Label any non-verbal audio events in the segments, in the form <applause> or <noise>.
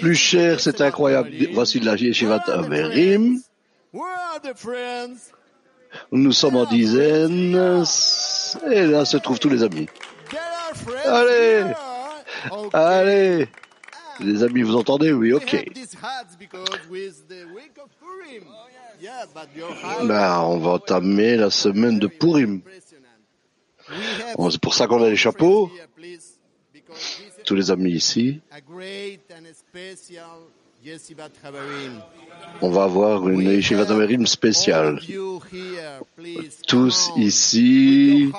plus cher, c'est incroyable. Voici la Yeshivat Averim. Nous sommes en dizaines. Et là se trouvent tous les amis. Allez. Allez, les amis, vous entendez? Oui, ok. Ben, on va entamer la semaine de Purim. c'est pour ça qu'on a les chapeaux. Tous les amis ici. On va avoir une Averim all spéciale. Tous ici.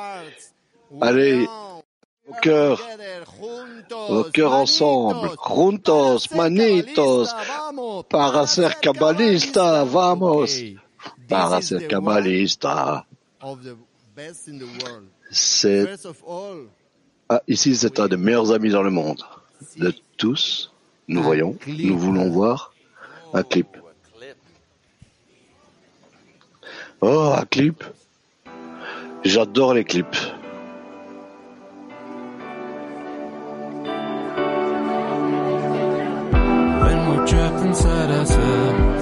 Allez, Au cœur, au cœur ensemble. Juntos, manitos. Para ser cabalista, vamos. Para ser cabalista. C'est, ah, ici, c'est un des meilleurs amis dans le monde. De tous, nous voyons, nous voulons voir un clip. Oh, un clip. J'adore les clips. When we're trapped inside ourselves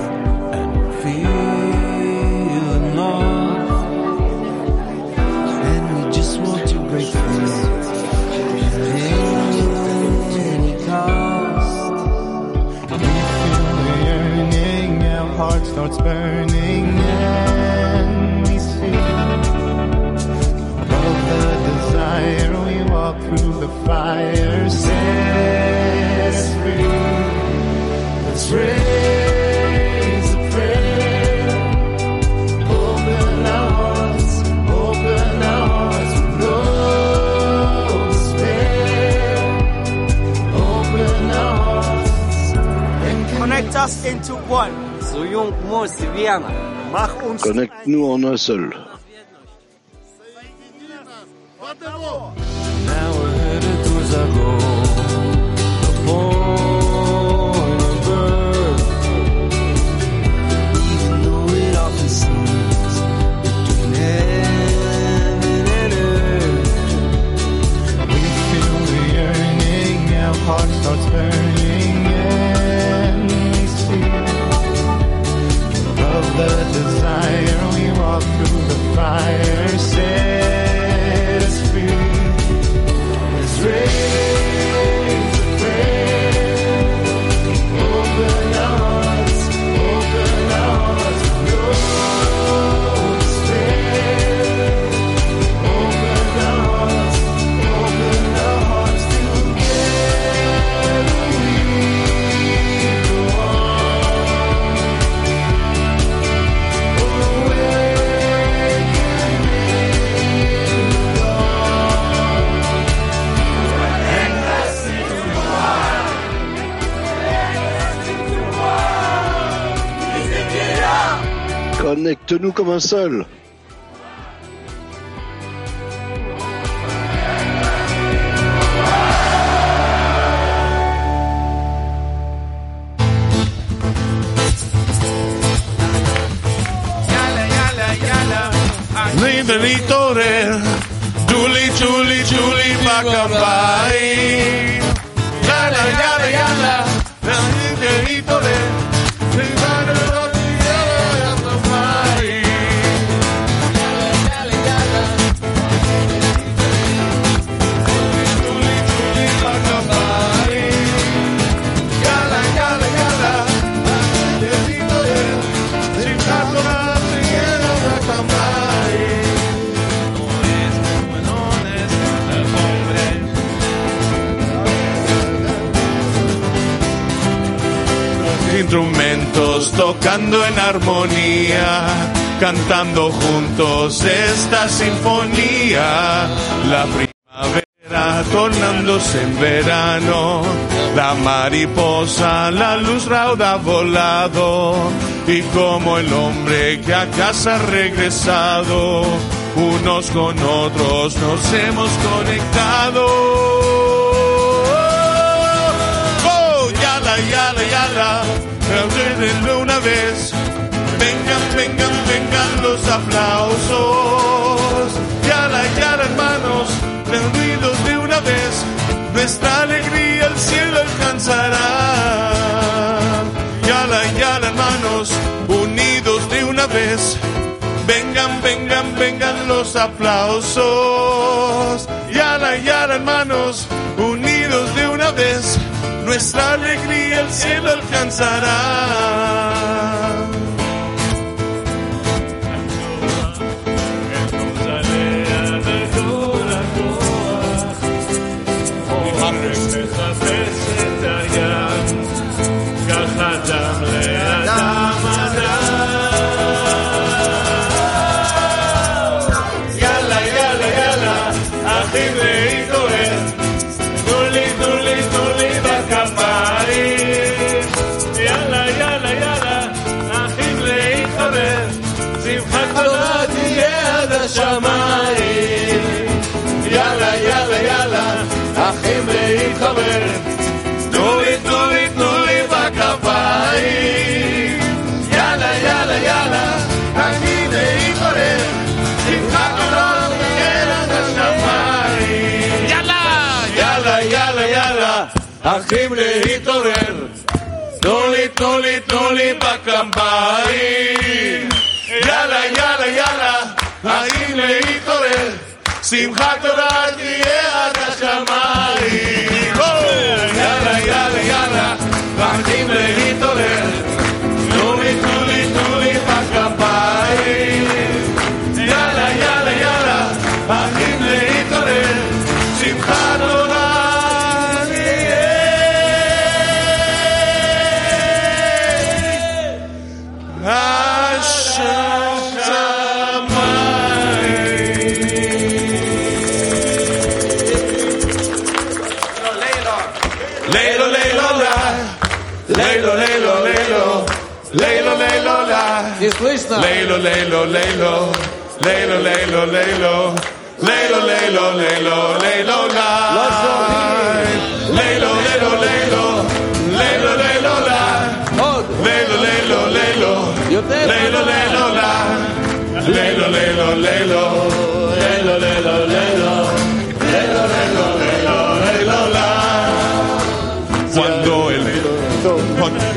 us into one. Uns Connecte-nous en un seul. Connecte-nous comme un seul. Verano, la mariposa, la luz rauda ha volado, y como el hombre que a casa ha regresado, unos con otros nos hemos conectado. Oh, yala, yala, yala, de una vez. Vengan, vengan, vengan los aplausos. Yala, yala, hermanos, reunidos vez, nuestra alegría el cielo alcanzará. Yala, yala, hermanos, unidos de una vez. Vengan, vengan, vengan los aplausos. Yala, yala, hermanos, unidos de una vez. Nuestra alegría el cielo alcanzará. tulipa kampיים. יאללה, יאללה, יאללה, האם להתעורר? שמחת תורה תהיה עד השמיים. Krishna. Leilo, leilo, leilo. Leilo, leilo, leilo. Leilo, leilo, leilo, leilo, la. Leilo, leilo, leilo. Leilo, leilo, la. Leilo, leilo, leilo. Leilo, leilo, la. Leilo, leilo, leilo. Leilo, leilo, leilo.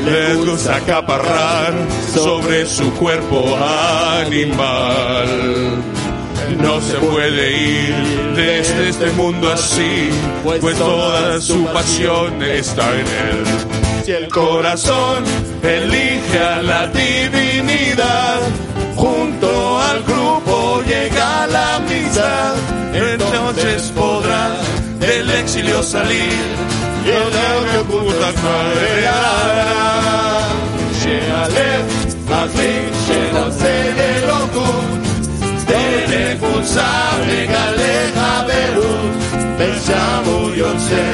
Les gusta acaparrar sobre su cuerpo animal. No se puede ir desde este mundo así, pues toda su pasión está en él. Si el corazón elige a la divinidad, junto al grupo llega la misa, entonces podrá del exilio salir ילך כבוד הכפרה שהלב מזמין של הסדר לא דרך מוצר לגליך ברור ושם הוא יוצא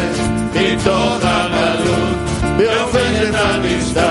מתוך הגלות באופן שאתה נשתה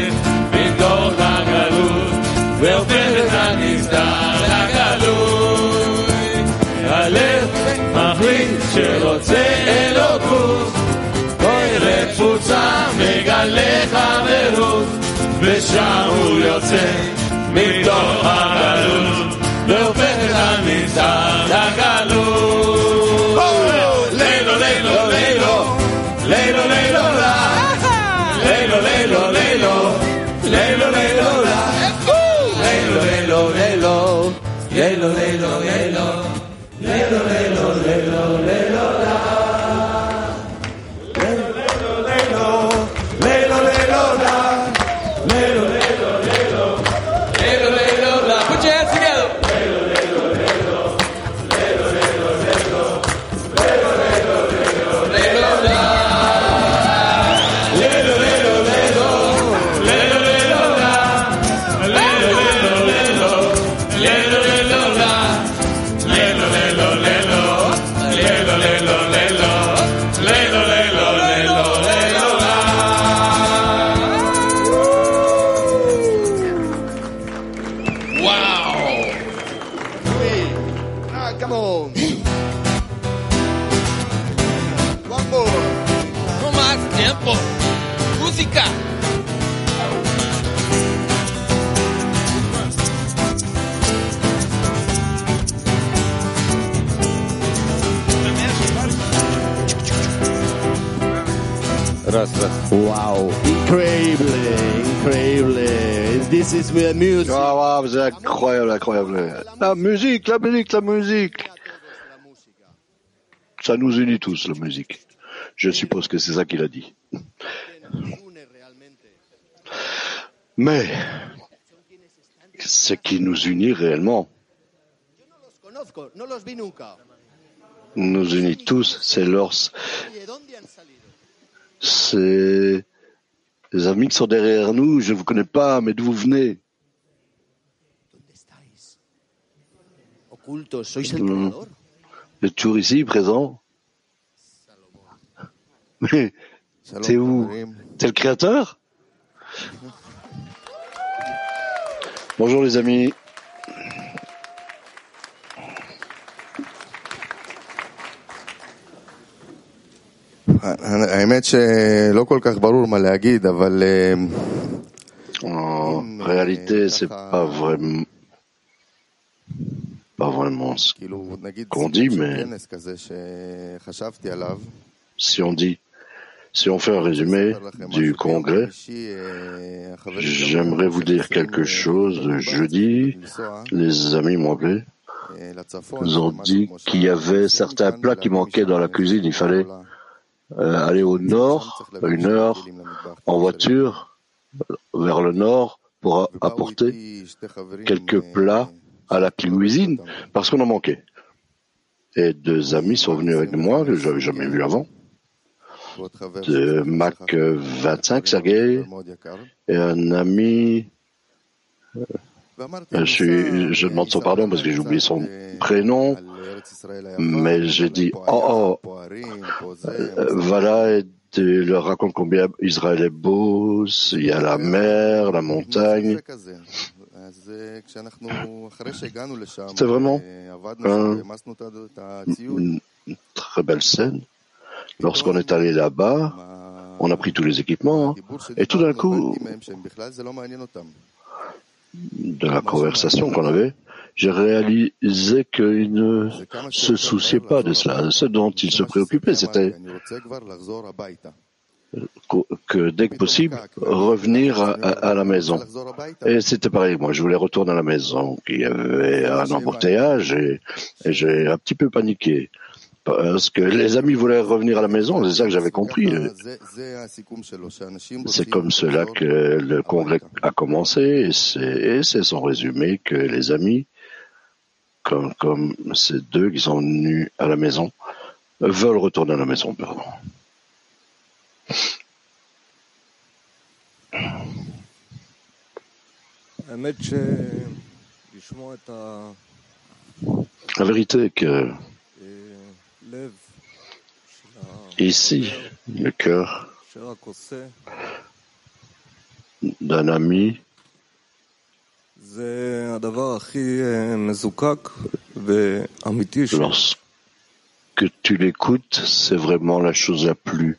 מחליט שרוצה אלוקות, דרך קבוצה מגלה חברות, ושם הוא יוצא מתוך הגלות, והופך את הנסתר לגלות. לילו, לילו, לילו, לילו, לילו, לה. לילו, לילו, לילו, לילו, לילו, לה. לילו, לילו, לילו, לילו, lelo, lelo, lelo, lelo. La musique, la musique, la musique. Ça nous unit tous, la musique. Je suppose que c'est ça qu'il a dit. Mais, ce qui nous unit réellement, nous unit tous, c'est c'est les amis qui sont derrière nous, je ne vous connais pas, mais d'où vous venez? êtes toujours ici, présent Mais c'est où C'est le créateur Bonjour les amis. האמת שלא כל כך ברור מה להגיד, אבל אה, En réalité, c'est pas vraiment, pas vraiment ce qu'on dit, mais si on dit, si on fait un résumé du congrès, j'aimerais vous dire quelque chose. Jeudi, les amis m'ont appelé. Ils ont dit qu'il y avait certains plats qui manquaient dans la cuisine. Il fallait euh, aller au nord, une heure, en voiture, vers le nord, pour apporter quelques plats à la cuisine parce qu'on en manquait. Et deux amis sont venus avec moi, que j'avais jamais vu avant. De Mac 25, Sergei, et un ami. Euh, je, je demande son pardon parce que j'ai oublié son prénom, mais j'ai dit Oh, oh euh, voilà, et tu leur racontes combien Israël est beau, il y a la mer, la montagne. C'était vraiment un- un... Une très belle scène. Lorsqu'on est allé là-bas, on a pris tous les équipements, et tout d'un coup, de la conversation qu'on avait, j'ai réalisé qu'ils ne se souciaient pas de cela. Ce dont ils se préoccupaient, c'était que dès que possible, revenir à, la maison. Et c'était pareil, moi je voulais retourner à la maison. Il y avait un embouteillage et, et j'ai un petit peu paniqué. Parce que les amis voulaient revenir à la maison, c'est ça que j'avais compris. C'est comme cela que le congrès a commencé et c'est, et c'est son résumé que les amis, comme, comme ces deux qui sont venus à la maison, veulent retourner à la maison, pardon. La vérité est que ici, le cœur d'un ami Lorsque tu l'écoutes, c'est vraiment la chose la plus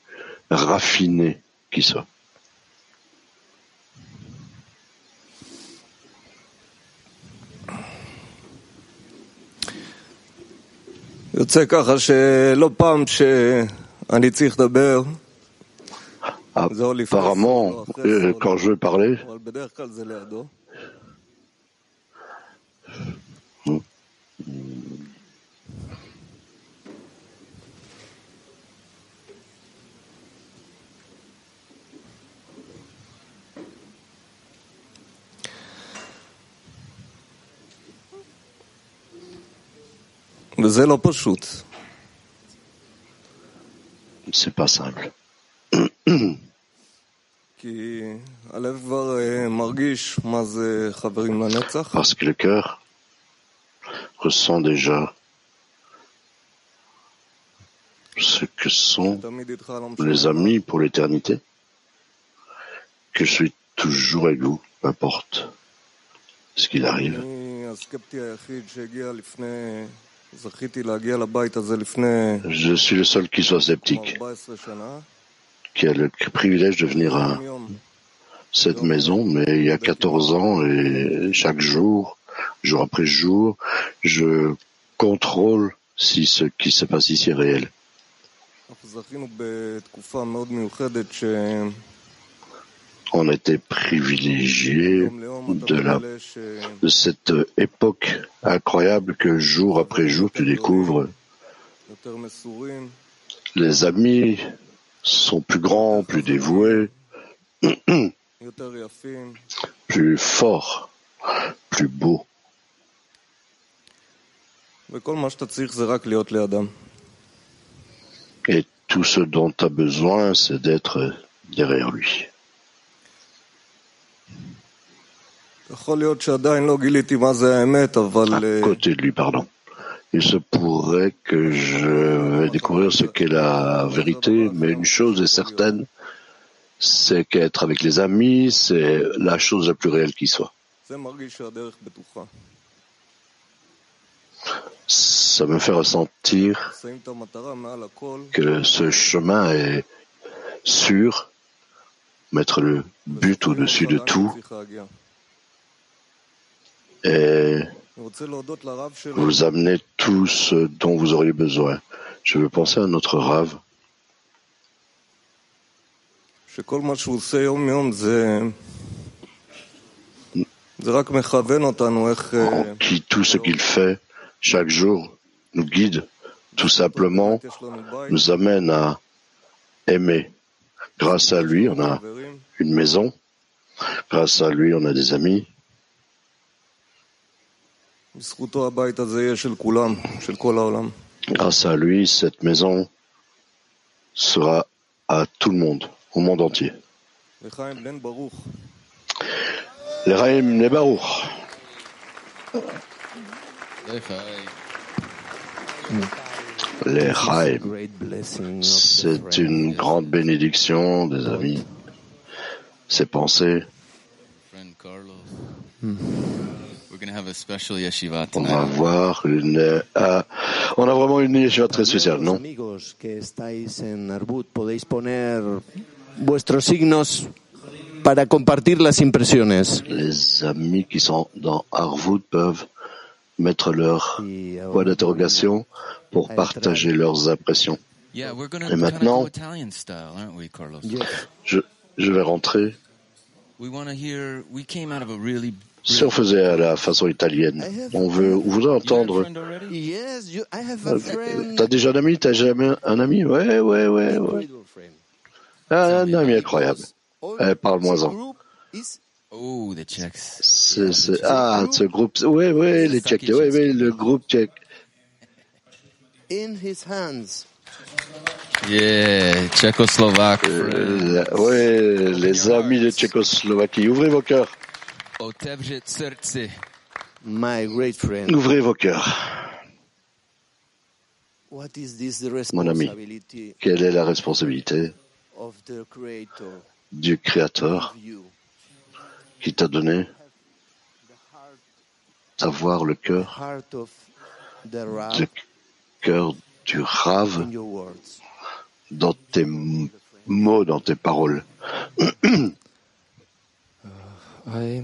raffinée qui soit. יוצא ככה שלא פעם שאני צריך לדבר, זה או לפני סול או Apparemment, אחרי euh, סול, quand je veux C'est pas simple. <clears throat> Parce que le cœur ressent déjà ce que sont les amis pour l'éternité, que je suis toujours avec vous, peu importe ce qu'il arrive. Je suis le seul qui soit sceptique, qui a le privilège de venir à cette maison, mais il y a 14 ans et chaque jour, jour après jour, je contrôle si ce qui se passe ici est réel on était privilégié de, de cette époque incroyable que jour après jour tu découvres. Les amis sont plus grands, plus dévoués, <clears throat> plus forts, plus beaux. Et tout ce dont tu as besoin, c'est d'être derrière lui. À côté de lui, pardon. Il se pourrait que je vais découvrir ce qu'est la vérité, mais une chose est certaine, c'est qu'être avec les amis, c'est la chose la plus réelle qui soit. Ça me fait ressentir que ce chemin est sûr, mettre le but au-dessus de tout, et vous amenez tout ce dont vous auriez besoin. Je veux penser à notre Rav. Qui tout ce qu'il fait chaque jour nous guide tout simplement, nous amène à aimer. Grâce à lui, on a une maison. Grâce à lui, on a des amis. Grâce à lui, cette maison sera à tout le monde, au monde entier. Le Raïm Nebaruch. Les Raïm, c'est une grande bénédiction des amis, ses pensées. On va avoir une... ah, on a vraiment une yeshiva très spéciale, non? Vuestros signos para compartir las impresiones. Les amis qui sont dans Harwood peuvent mettre leur point d'interrogation pour partager leurs impressions. Et maintenant-. Je, je vais rentrer. Si on faisait à la façon italienne, on veut, a entendre. friend. T'as déjà un ami? T'as jamais un ami? Ouais, ouais, ouais, ouais. Ah, un ami incroyable. Eh, parle-moi-en. Oh, the Czechs. C'est, c'est- ah, ce groupe. Ouais, ouais, les Tchèques. Ouais, ouais, le groupe tchèque. in his hands. Yeah, Czechoslovak Euh, ouais, les amis de Tchécoslovaquie. Ouvrez vos cœurs. Otevři srdce. My great friend. Ouvrez vos cœurs. What is this the Mon ami. Quelle est la responsabilité of the Creator du Créateur qui t'a donné d'avoir le cœur, Heart of the Rab le cœur du rave in your words. dans tes mots, dans tes paroles. <clears throat> I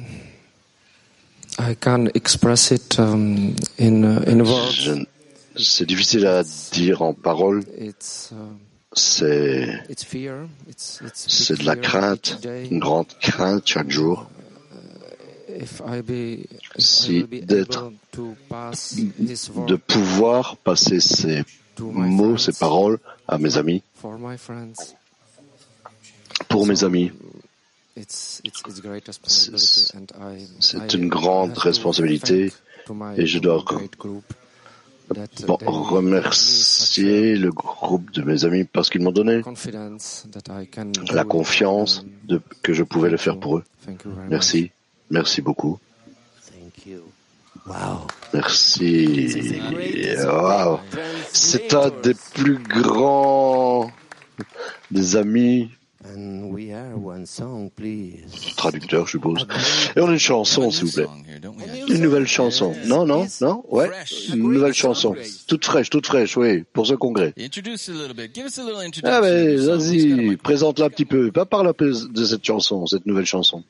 I can't express it um, in uh, in words. Je- C'est difficile à dire en paroles. It's uh, C'est, c'est de la fear crainte, une grande crainte chaque jour. If Si d'être- De pouvoir passer ces mots, ces paroles à mes amis, pour mes amis. C'est une grande responsabilité et je dois remercier le groupe de mes amis parce qu'ils m'ont donné la confiance and de, que je pouvais le thank faire you. pour eux. Merci, merci beaucoup. Thank you. Wow. Merci. Wow. C'est un des plus grands des amis And we are one song, please. Traducteur, je suppose. Et on a une chanson, s'il vous plaît. Une nouvelle chanson. Non, non, non, ouais. Une nouvelle chanson. Toute fraîche, toute fraîche, oui, pour ce congrès. Introduce a little bit. Give us a little introduction. Ah ben, to your song. Who's got a vas-y, mic? présente-la un petit peu. Pas parle un peu de cette chanson, cette nouvelle chanson.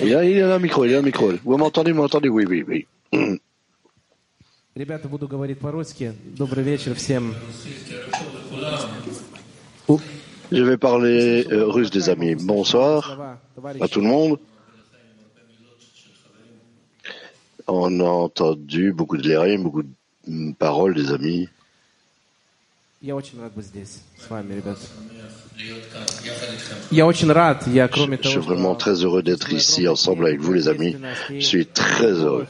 Il y a, il y a un micro, il y a un micro. Vous m'entendez, vous m'entendez Oui, oui, oui. <clears throat> Hum. Ребята, буду говорить по-русски. Добрый вечер всем. Je vais parler euh, russe, des amis. Bonsoir à tout le monde. On a entendu beaucoup de lérim, beaucoup de paroles des amis. Je suis vraiment très heureux d'être ici ensemble avec vous, les amis. Je suis très heureux.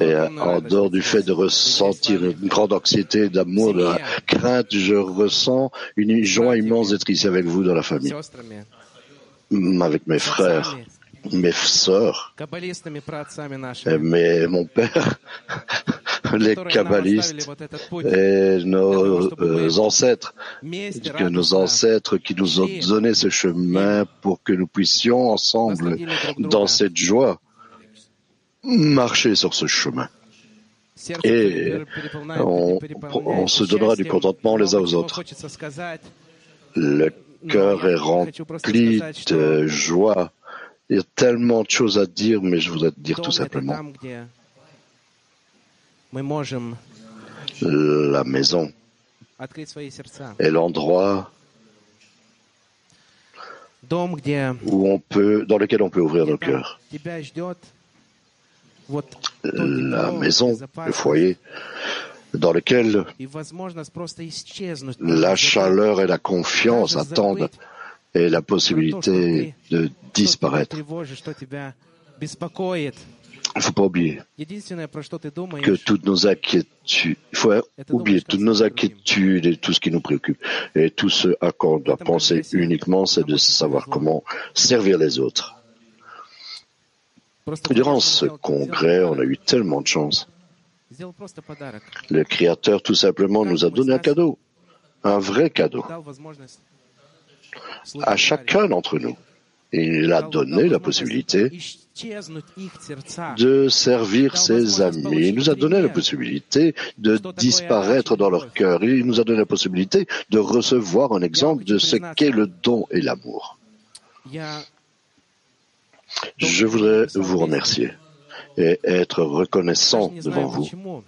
Et en dehors du fait de ressentir une grande anxiété, d'amour, de crainte, je ressens une joie immense d'être ici avec vous dans la famille, mm, avec mes frères mes sœurs, mais mon père, les kabbalistes et nos euh, ancêtres, nos ancêtres qui nous ont donné ce chemin pour que nous puissions ensemble dans cette joie marcher sur ce chemin. Et on, se donnera du contentement les uns aux autres. Le cœur est rempli de joie. Il y a tellement de choses à dire, mais je voudrais dire tout simplement. La maison est l'endroit dans lequel on peut ouvrir nos cœurs la э, maison, le foyer, dans lequel la chaleur et la confiance attendent et la possibilité de disparaître. Il ne faut pas oublier que toutes nos inquiétudes, faut oublier toutes nos inquiétudes et tout ce qui nous préoccupe. Et tout ce à quoi on doit penser uniquement, c'est de savoir comment servir les autres. Durant ce congrès, on a eu tellement de chance. Le Créateur, tout simplement, nous a donné un cadeau, un vrai cadeau, à chacun d'entre nous. Il a donné la possibilité de servir ses amis. Il nous a donné la possibilité de disparaître dans leur cœur. Il nous a donné la possibilité de recevoir un exemple de ce qu'est le don et l'amour. Je voudrais vous remercier et être reconnaissant devant vous.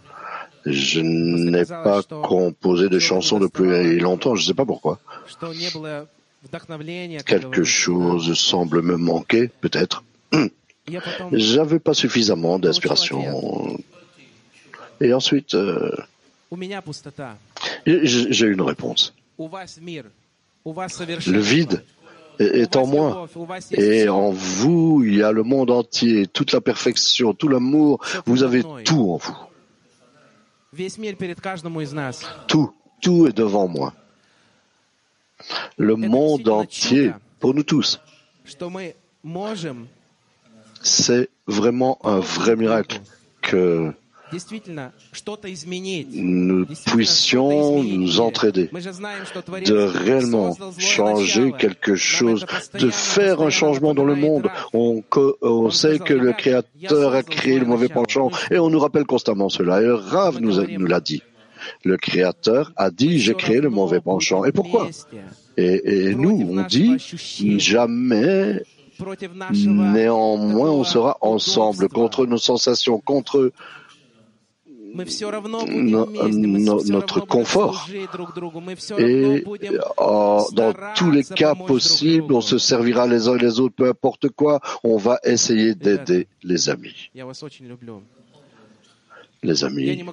Je n'ai pas composé de chansons depuis longtemps, je ne sais pas pourquoi. Quelque chose semble me manquer, peut-être. J'avais pas suffisamment d'inspiration. Et ensuite, euh, j'ai une réponse. Le vide est en moi. Et en vous, il y a le monde entier, toute la perfection, tout l'amour. Vous avez tout en vous. Tout, tout est devant moi. Le monde entier, pour nous tous. C'est vraiment un vrai miracle que nous puissions nous entraider, de réellement changer quelque chose, de faire un changement dans le monde. On, sait que le Créateur a créé le mauvais penchant et on nous rappelle constamment cela. Et Rav nous, l'a dit. Le Créateur a dit, j'ai créé le mauvais penchant. Et pourquoi et nous, on dit, jamais Néanmoins, on sera ensemble contre nos sensations, contre notre confort. Et euh, dans tous les cas possibles, on se servira les uns et les autres, peu importe quoi, on va essayer d'aider les amis. Les amis,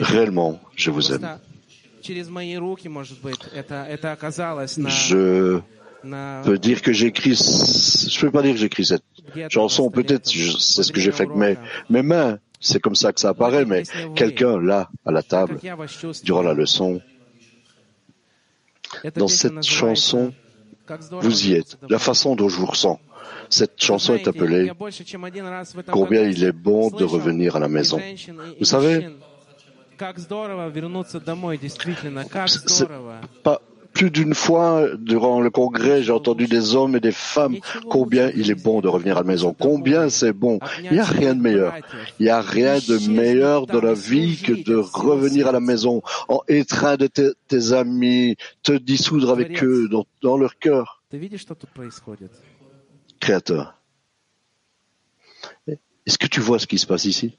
réellement, je vous aime. Je peut dire que j'écris, je peux pas dire que j'écris cette chanson, peut-être, c'est ce que j'ai fait avec mes, mes mains, c'est comme ça que ça apparaît, mais quelqu'un là, à la table, durant la leçon, dans cette chanson, vous y êtes. La façon dont je vous ressens. Cette chanson est appelée Combien il est bon de revenir à la maison. Vous savez, c'est pas plus d'une fois, durant le congrès, j'ai entendu des hommes et des femmes combien il est bon de revenir à la maison, combien c'est bon. Il n'y a rien de meilleur. Il n'y a rien de meilleur dans la vie que de revenir à la maison en étreindre tes, tes amis, te dissoudre avec eux dans leur cœur. Créateur, est-ce que tu vois ce qui se passe ici?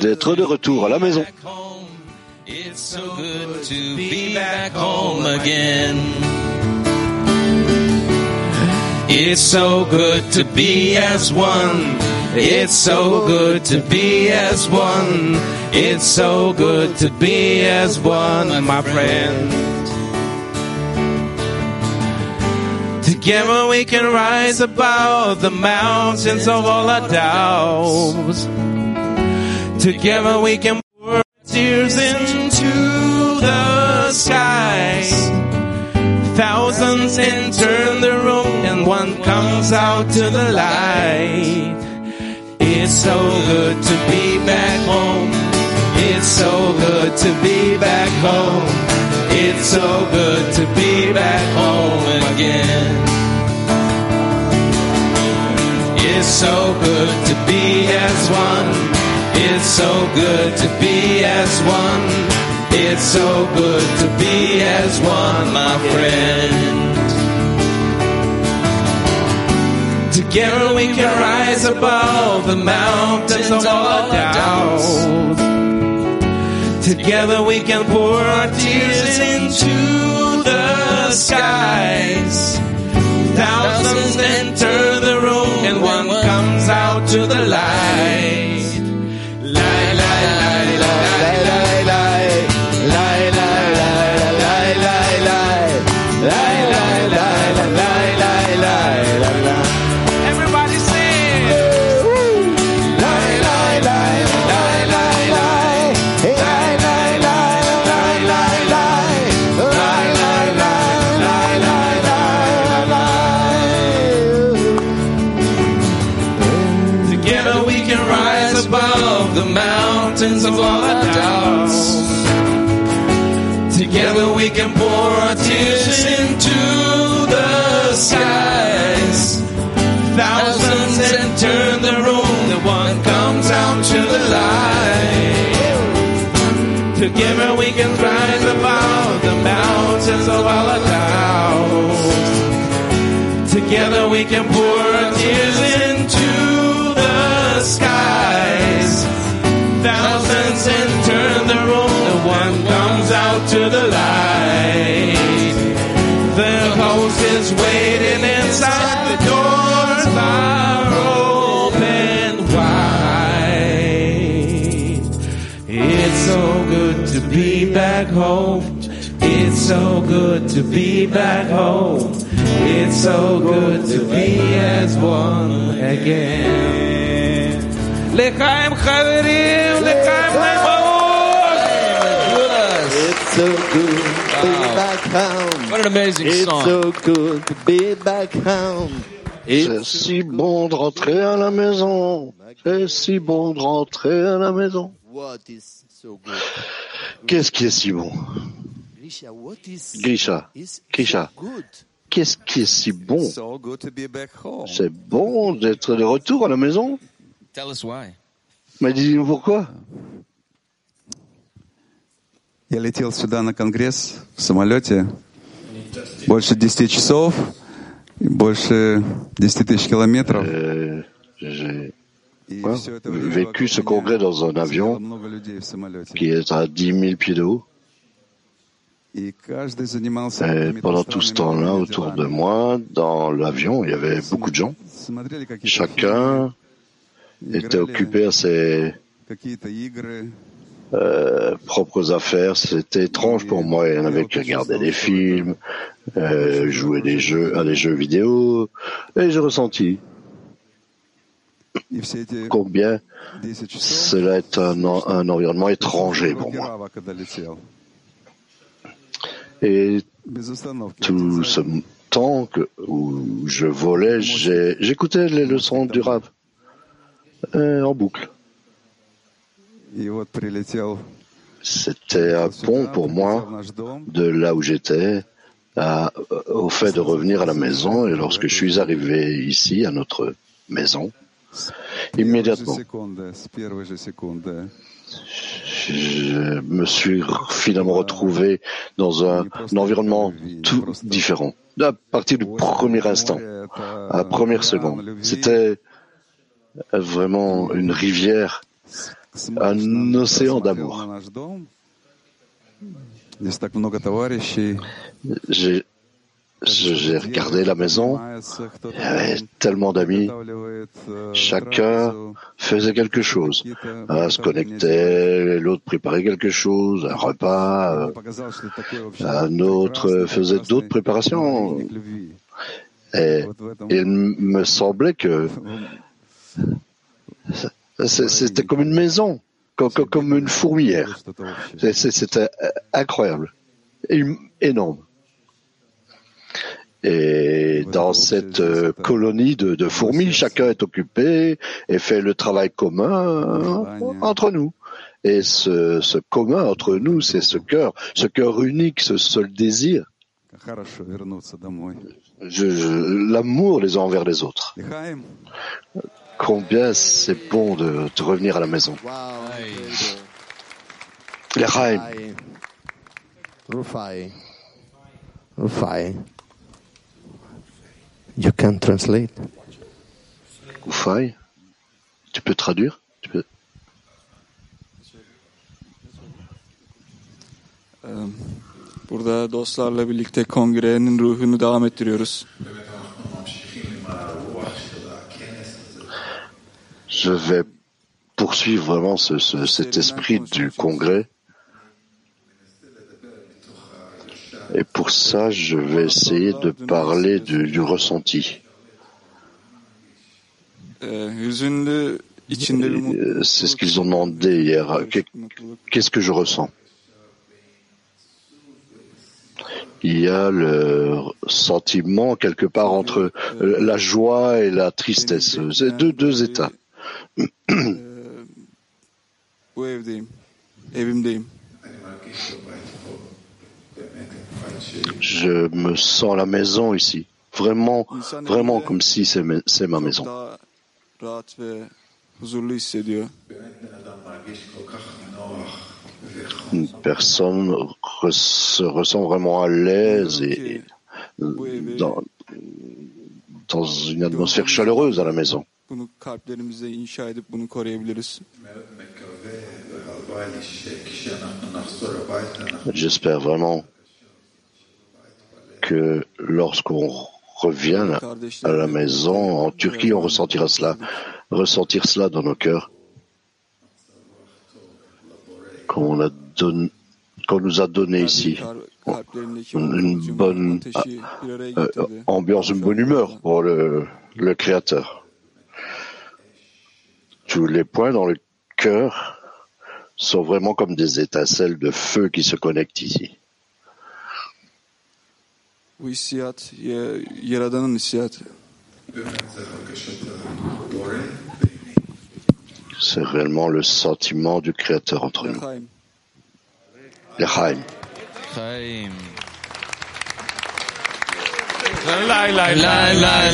d'être de retour à la maison. It's so good to be back home again. It's so good to be as one. It's so good to be as one. It's so good to be as one, my friend. Together we can rise above the mountains of all our doubts. Together we can pour tears into the skies. Thousands enter the room and one comes out to the light. It's so good to be back home. It's so good to be back home. It's so good to be back home again. It's so good to be as one. It's so good to be as one. It's so good to be as one, my friend. Together we can rise above the mountains of all our doubts. Together we can pour our tears into the skies. Thousands enter the room and one comes out to the. Light, Together we can rise above the mountains of our doubts. Together we can pour our tears into back home. It's so good to be back home. It's so good to be as one again. לחיים חברים, לחיים It's so good to be back home. What an amazing It's song. so good to be back home. C'est si bon de rentrer à la maison. C'est si bon de rentrer à la maison. What is so good? Qu'est-ce qui est si bon Grisha, what is, Grisha, is Grisha, so good? qu'est-ce qui est si bon So good to be back home. C'est bon d'être de retour à la maison Tell us why. Mais dis-nous pourquoi Я летел сюда на конгресс в самолете больше 10 часов, и больше 10 тысяч километров. Euh, J'ai quoi, j'ai vécu ce congrès dans un avion qui est à 10 000 pieds de haut. Et pendant tout ce temps-là, autour de moi, dans l'avion, il y avait beaucoup de gens. Chacun était occupé à ses euh, propres affaires. C'était étrange pour moi. Il y en avait qui regardaient des films, euh, jouaient des jeux, à des jeux vidéo, et j'ai ressenti combien cela est un, environnement étranger pour moi. Et tout ce temps que, où je volais, j'écoutais les leçons du rap. Euh, en boucle. C'était un pont pour moi de là où j'étais au fait de revenir à la maison. Et lorsque je suis arrivé ici, à notre maison, Immédiatement, je me suis finalement retrouvé dans un, environnement tout différent. À partir du premier instant, à la première seconde, c'était vraiment une rivière, un océan d'amour. J'ai j'ai regardé la maison, il y avait tellement d'amis. Chacun faisait quelque chose, un se connectait, l'autre préparait quelque chose, un repas, euh, un autre faisait d'autres préparations. Et il me semblait que c'était comme une maison, comme une fourmilière. C'était euh, incroyable, énorme. Et dans cette euh, colonie de, fourmis, chacun est occupé et fait le travail commun entre nous. Et ce, ce commun entre nous, c'est ce cœur, ce cœur unique, ce seul désir. L'amour les uns envers les autres. Combien c'est bon de, de, revenir à la maison. Les Rufai. You can translate. Koufai, tu peux traduire tu peux... Ee, Burada dostlarla birlikte kongrenin ruhunu devam ettiriyoruz. Je vais poursuivre vraiment ce- ce- cet esprit du congrès. Et pour ça, je vais essayer de parler du, du ressenti. Mutluluk. euh, C'est ce qu'ils ont demandé hier. Qu'est-ce que je ressens? Il y a le sentiment quelque part entre euh, la joie et la tristesse. C'est deux, deux états. Je me sens à la maison ici. Vraiment, vraiment comme si c'est ma- maison. Une personne se ressent vraiment à l'aise et dans, une atmosphère chaleureuse à la maison. J'espère vraiment que lorsqu'on revient à la maison en Turquie, on ressentira cela, ressentir cela dans nos cœurs, qu'on nous a donné ici, une, bonne euh, getirdi. ambiance, une bonne humeur pour le Créateur. Tous les points dans le cœur sont vraiment comme des étincelles de feu qui se connectent ici. Bu hissiyat ya- Yaradan'ın hissiyatı. C'est réellement le sentiment du Créateur entre nous. L'Echaim. Chaim. La la la la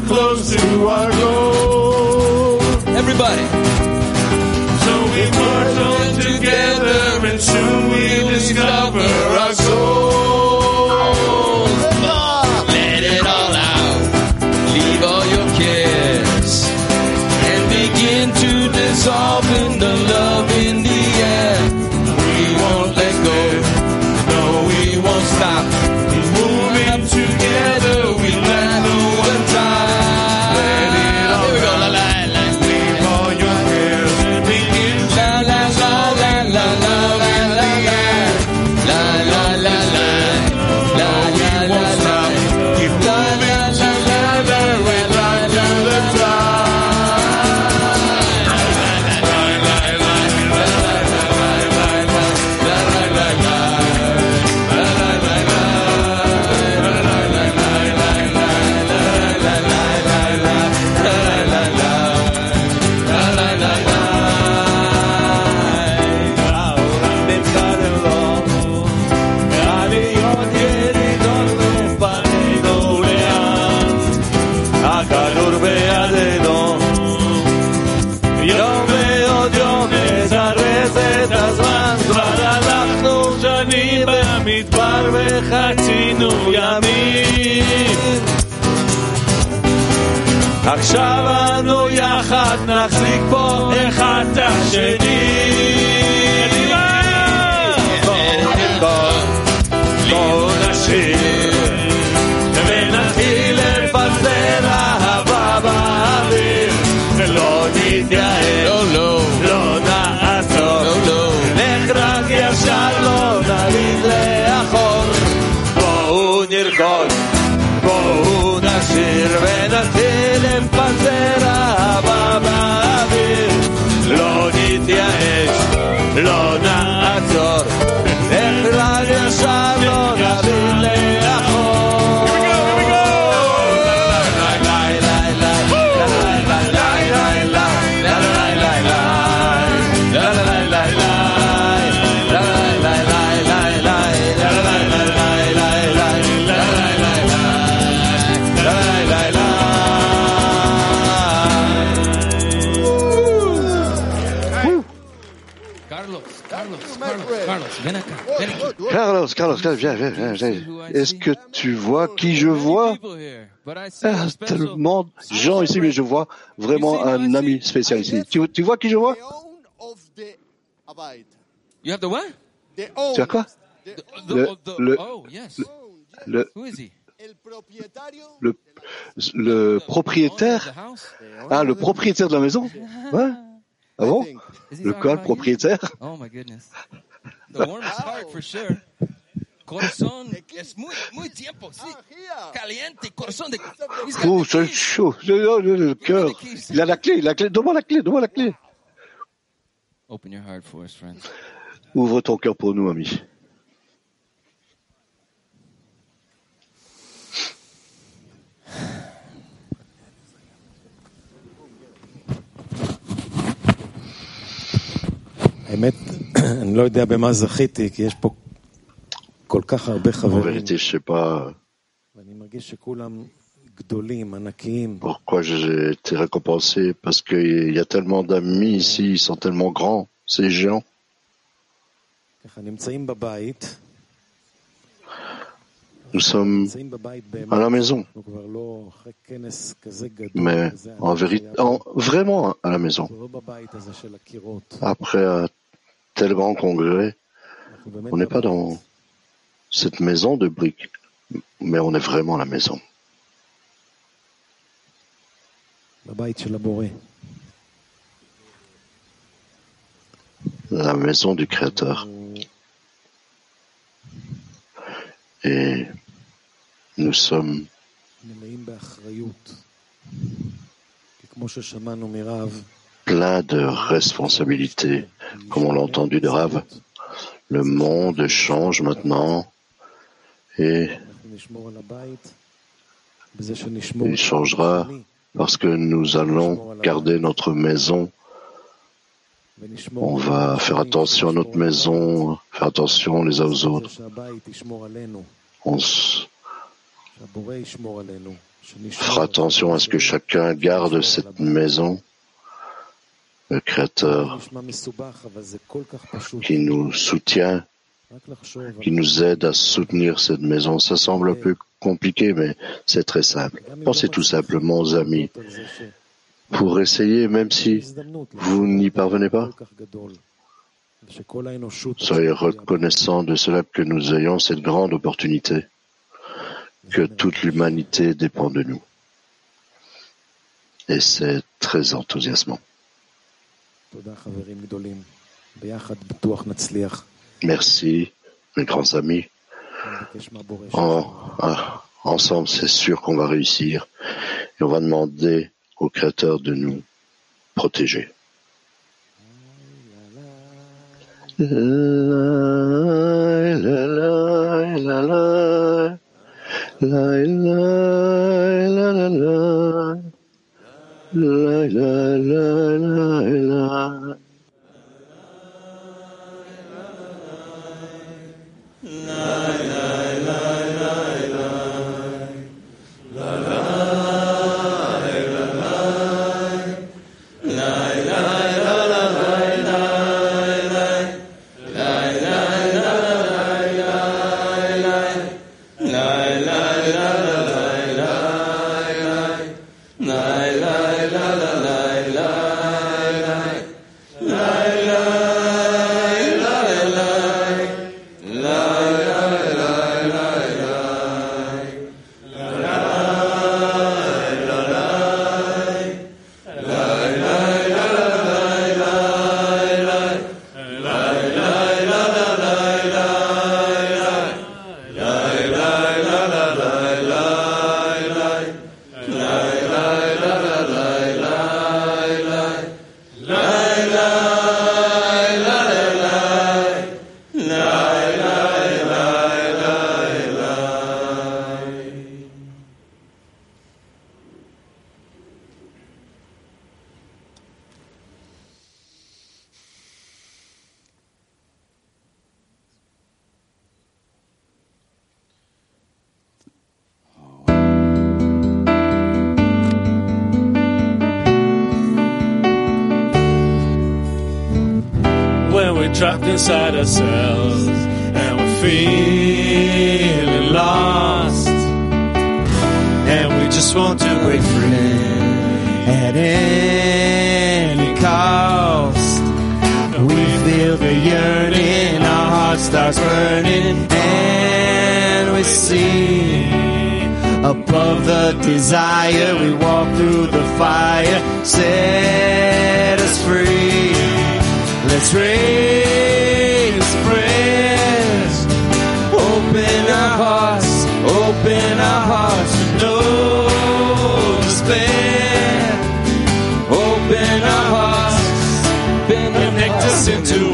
close Est-ce que tu vois qui je vois? Ah, Tellement de gens ici, mais je vois vraiment un ami spécial ici. Tu, tu vois qui je vois? You have the what? Tu as quoi? The, Le- the, le- oh, le, le, le propriétaire. Ah, le propriétaire de la maison? Ouais. Ah bon? Le quoi, le propriétaire? <laughs> Oh my goodness. The warmest heart for sure. Corazón es muy, muy tiempo, sí. Caliente, corazón de. He's got Oh, c'est chaud, j'ai oh, j'ai le cœur. Il a la clé, la clé, donne-moi la clé, donne-moi la clé. Open your heart for us, friends. Ouvre ton cœur pour nous, ami. האמת, אני לא יודע במה זכיתי, <clears throat> כי יש פה כל כך הרבה En vérité, je ne sais pas pourquoi j'ai été récompensé, parce qu'il y a tellement d'amis ici, ils sont tellement grands, ces géants. Nous sommes à la maison, mais en vérité, vraiment à la maison. Après un tel grand congrès, on n'est pas dans cette maison de briques. Mais on est vraiment la maison. La maison du Créateur. Et nous sommes plein de responsabilités, comme on l'a entendu de Rav. Le monde change maintenant et il changera parce que nous allons garder notre maison. On va faire attention à notre maison, faire attention les uns aux autres. On fera attention à ce que chacun garde cette maison, le Créateur qui nous soutient qui nous aide à soutenir cette maison. Ça semble un peu compliqué, mais c'est très simple. Pensez tout simplement aux amis pour essayer, même si vous n'y parvenez pas. Soyez reconnaissant de cela que nous ayons cette grande opportunité, que toute l'humanité dépend de nous. Et c'est très enthousiasmant. Merci, mes grands amis. Ensemble, c'est sûr qu'on va réussir et on va demander au Créateur de nous protéger.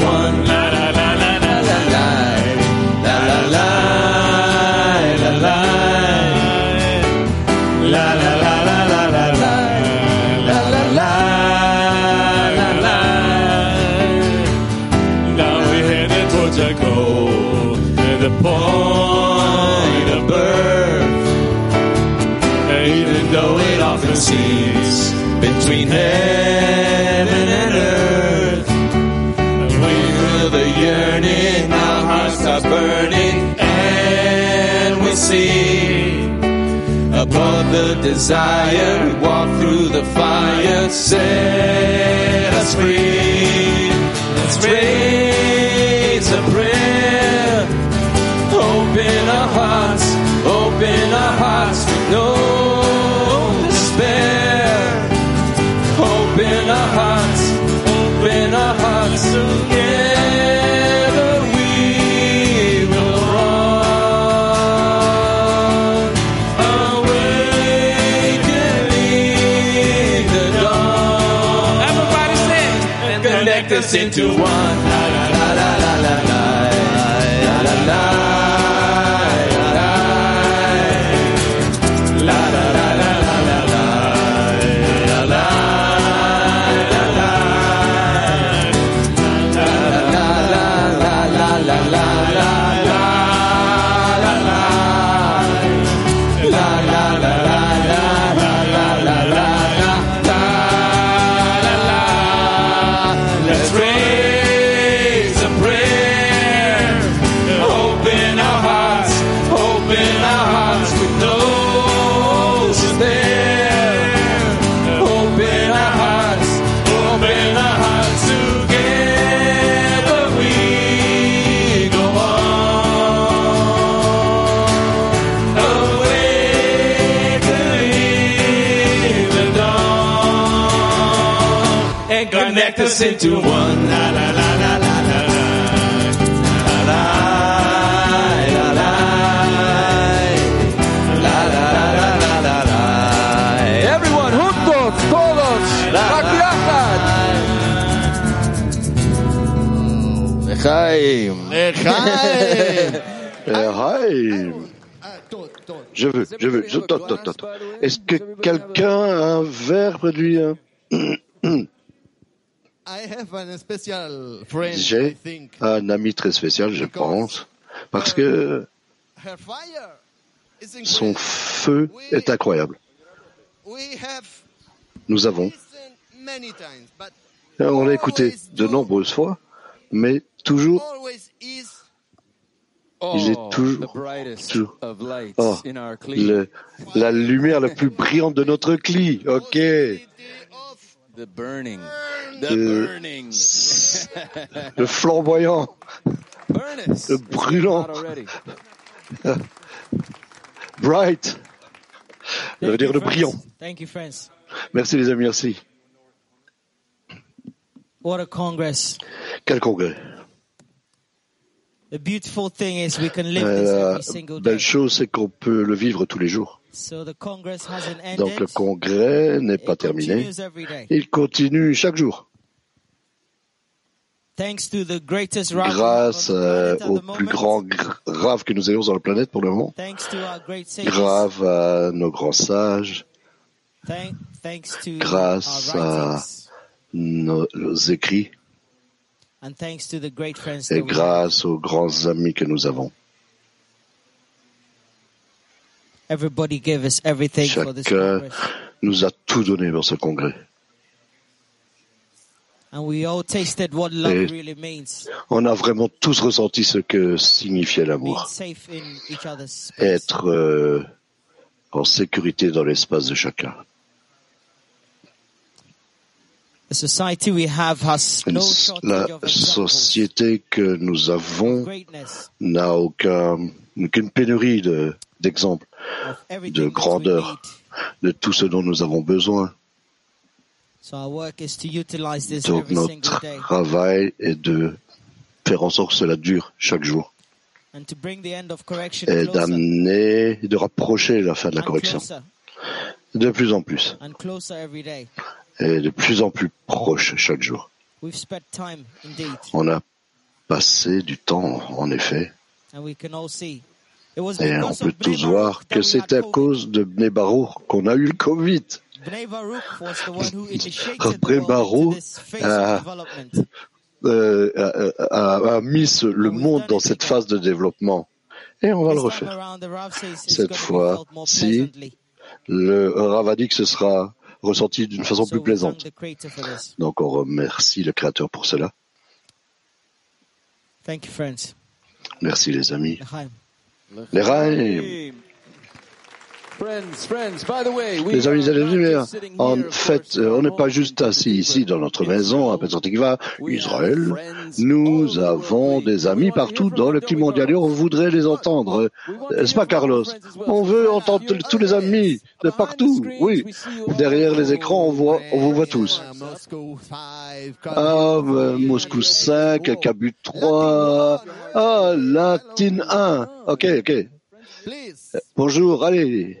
one the desire, walk through the fire, set us free. Let's pray. Into one. Sing to one. La la la la la la. La la la la. La la la la la la. Everyone juntos, todos. La Lechaim. Lechaim. <laughs> Lechaim. Je veux, je veux, je. Est-ce que quelqu'un a un verre près de lui hein? <clears throat> J'ai un ami très spécial, je pense, parce que son feu est incroyable. We have Nous avons, listened many times, but on l'a écouté de nombreuses fois, mais toujours, is il est Oh, toujours, the brightest toujours- of lights oh, in our clean. le- la lumière la plus brillante de notre cli. Ok. The burning. The Le- burning. <laughs> Le flamboyant, le brûlant, <laughs> bright. Ça veut dire le brillant. Thank you, friends. Merci les amis, merci. What a congress. Quel congrès. The beautiful thing is we can live this every single la belle chose, c'est qu'on peut le vivre tous les jours. Donc le congrès n'est pas terminé. Il continue chaque jour. Grâce euh, au plus grand grave que nous ayons sur la planète pour le moment, grave à nos grands sages, grâce à nos écrits. Et grâce aux grands amis que nous avons. Chacun nous a tout donné dans ce congrès. Et on a vraiment tous ressenti ce que signifiait l'amour. Être euh, en sécurité dans l'espace de chacun. La société que nous avons n'a aucun aucune pénurie de- d'exemples, de grandeur, de tout ce dont nous avons besoin. So our work is to utilize this Donc notre travail est de faire en sorte que cela dure chaque jour. And to bring the end of correction et d'amener, de rapprocher la fin de la correction. de plus en plus. And closer every day. et de plus en plus proche chaque jour. We've spent time indeed, On a passé du temps, en effet, et on peut tous voir que c'est à cause de Bnei Baruch qu'on a eu le Covid. Bnei Baruch euh, a, mis le monde dans cette phase de développement. Et on va le refaire. Cette fois, si le Rav a dit que ce sera ressenti d'une façon plus plaisante. Donc on remercie le Créateur pour cela. Thank you. Merci les amis. Les Raïm. Friends, friends, by the way, we Les amis are et les not lumières, just sitting en fait, euh, on n'est pas juste assis ici dans notre maison à Petro-Tikva, Israël. Nous avons des amis partout dans le climat mondial et on voudrait les entendre. N'est-ce pas, Carlos? On veut entendre tous- les amis de partout. Oui. Derrière les écrans, on voit, on vous voit tous. Moscow 5, Ah, euh, Moscou 5, Cabut 3, ah, Latine 1. Ok, ok. Euh, Bonjour, allez,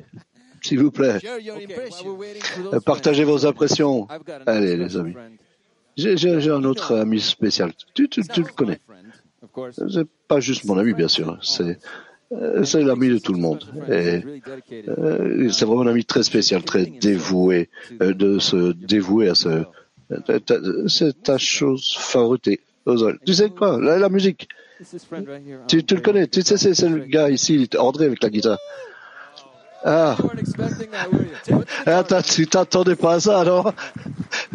s'il vous plaît. Euh, Partagez vos impressions. Allez, les amis. J'ai j'ai- j'ai un autre ami spécial. Tu, tu, tu le connais. C'est pas juste mon ami, bien sûr. C'est euh, c'est l'ami de tout le monde. Et euh, c'est vraiment un ami très spécial, très dévoué, euh, de se dévouer à ce. C'est ta chose favorite. Tu sais quoi? La, la musique. Tu, tu le connais. Tu sais, c'est c'est le gars ici, André avec la guitare. Ah. Attends, tu t'attendais pas à ça, non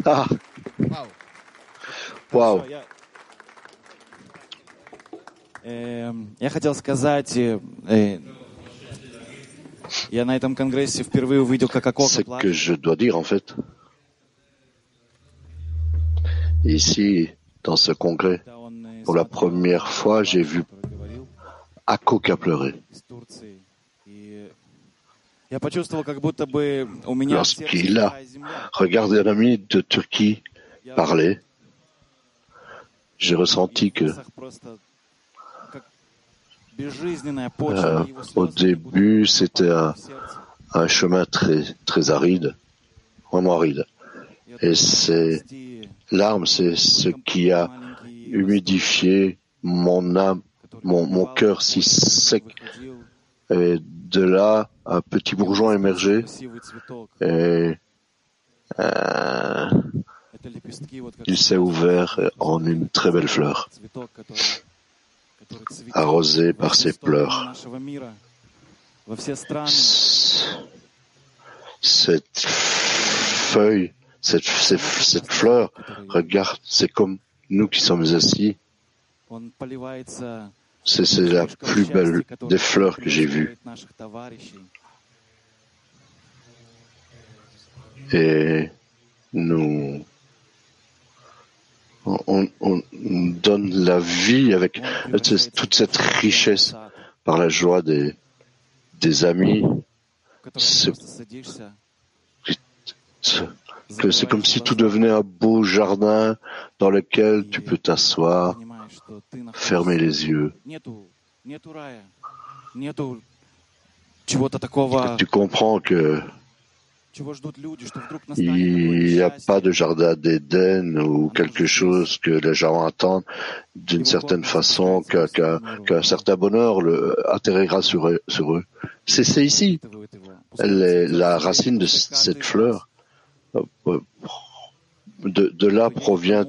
Ah. Waouh. Эм, Я хотел сказать, э, э, я на этом конгрессе впервые увидел, как Акока Ce que плачет. je dois dire, en fait, ici, dans ce congrès, pour la première fois, j'ai vu Akko qui a. Lorsqu'il a regardé un ami de Turquie parler, j'ai ressenti que euh, au début, c'était un, chemin très, très aride, vraiment aride. Et ces larmes, c'est ce qui a humidifié mon âme, mon, mon cœur si sec. Et de là, un petit bourgeon émergé. Et euh, il s'est ouvert en une très belle fleur, arrosée par ses pleurs. Cette feuille, cette, cette, cette fleur, regarde, c'est comme nous qui sommes assis. C'est c'est la plus belle des fleurs que j'ai vues. Et nous, on, on donne la vie avec toute cette richesse par la joie des, des amis. C'est que c'est comme si tout devenait un beau jardin dans lequel tu peux t'asseoir, fermer les yeux. Tu comprends que il n'y a pas de jardin d'Éden ou quelque chose que les gens attendent d'une certaine façon, qu'un certain bonheur le, atterrira sur eux. C'est ici. La racine de cette fleur. De, de là provient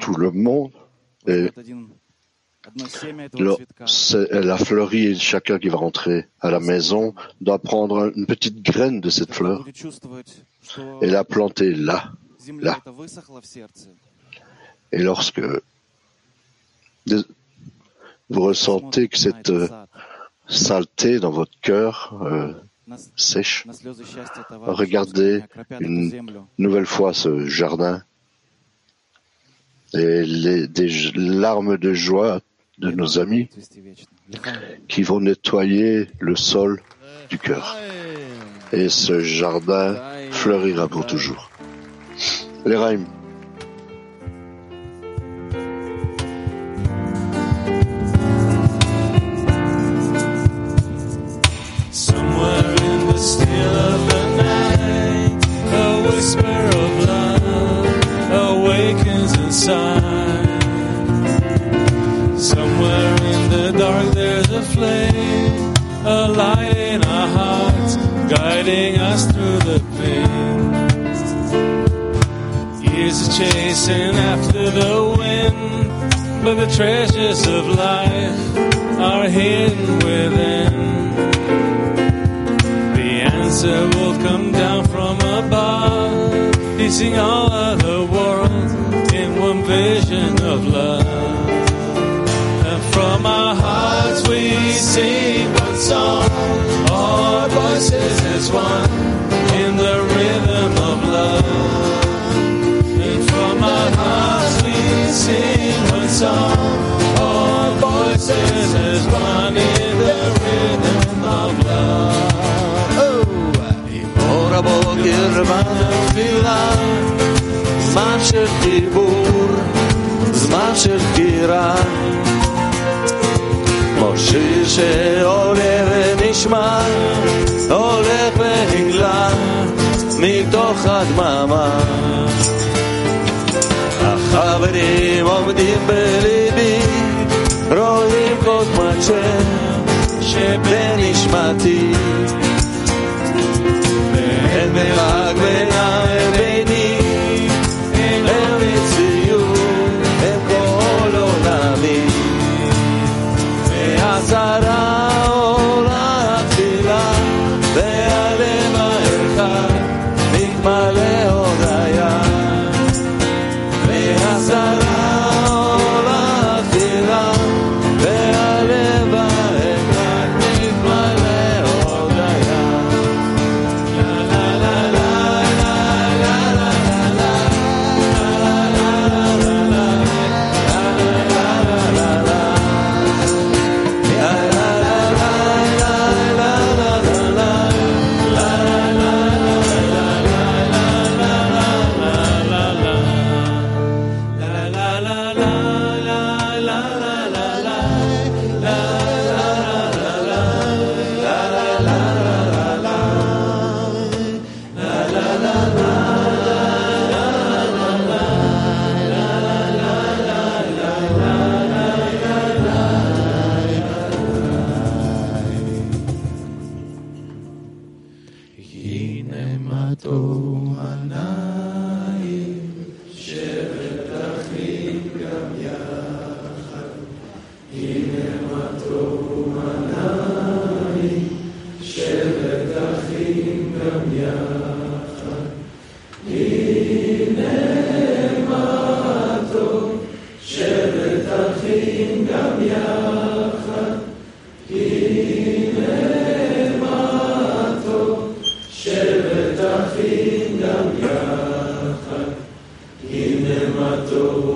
tout le monde. Et elle a fleuri et chacun qui va rentrer à la maison doit prendre une petite graine de cette fleur et la planter là, là. Et lorsque vous ressentez que cette euh, saleté dans votre cœur euh, sèche, regardez une nouvelle fois ce jardin et les, des larmes de joie de nos amis qui vont nettoyer le sol du cœur. Et ce jardin fleurira pour toujours. Les Raïm. with him. kingdom, Yahweh, in the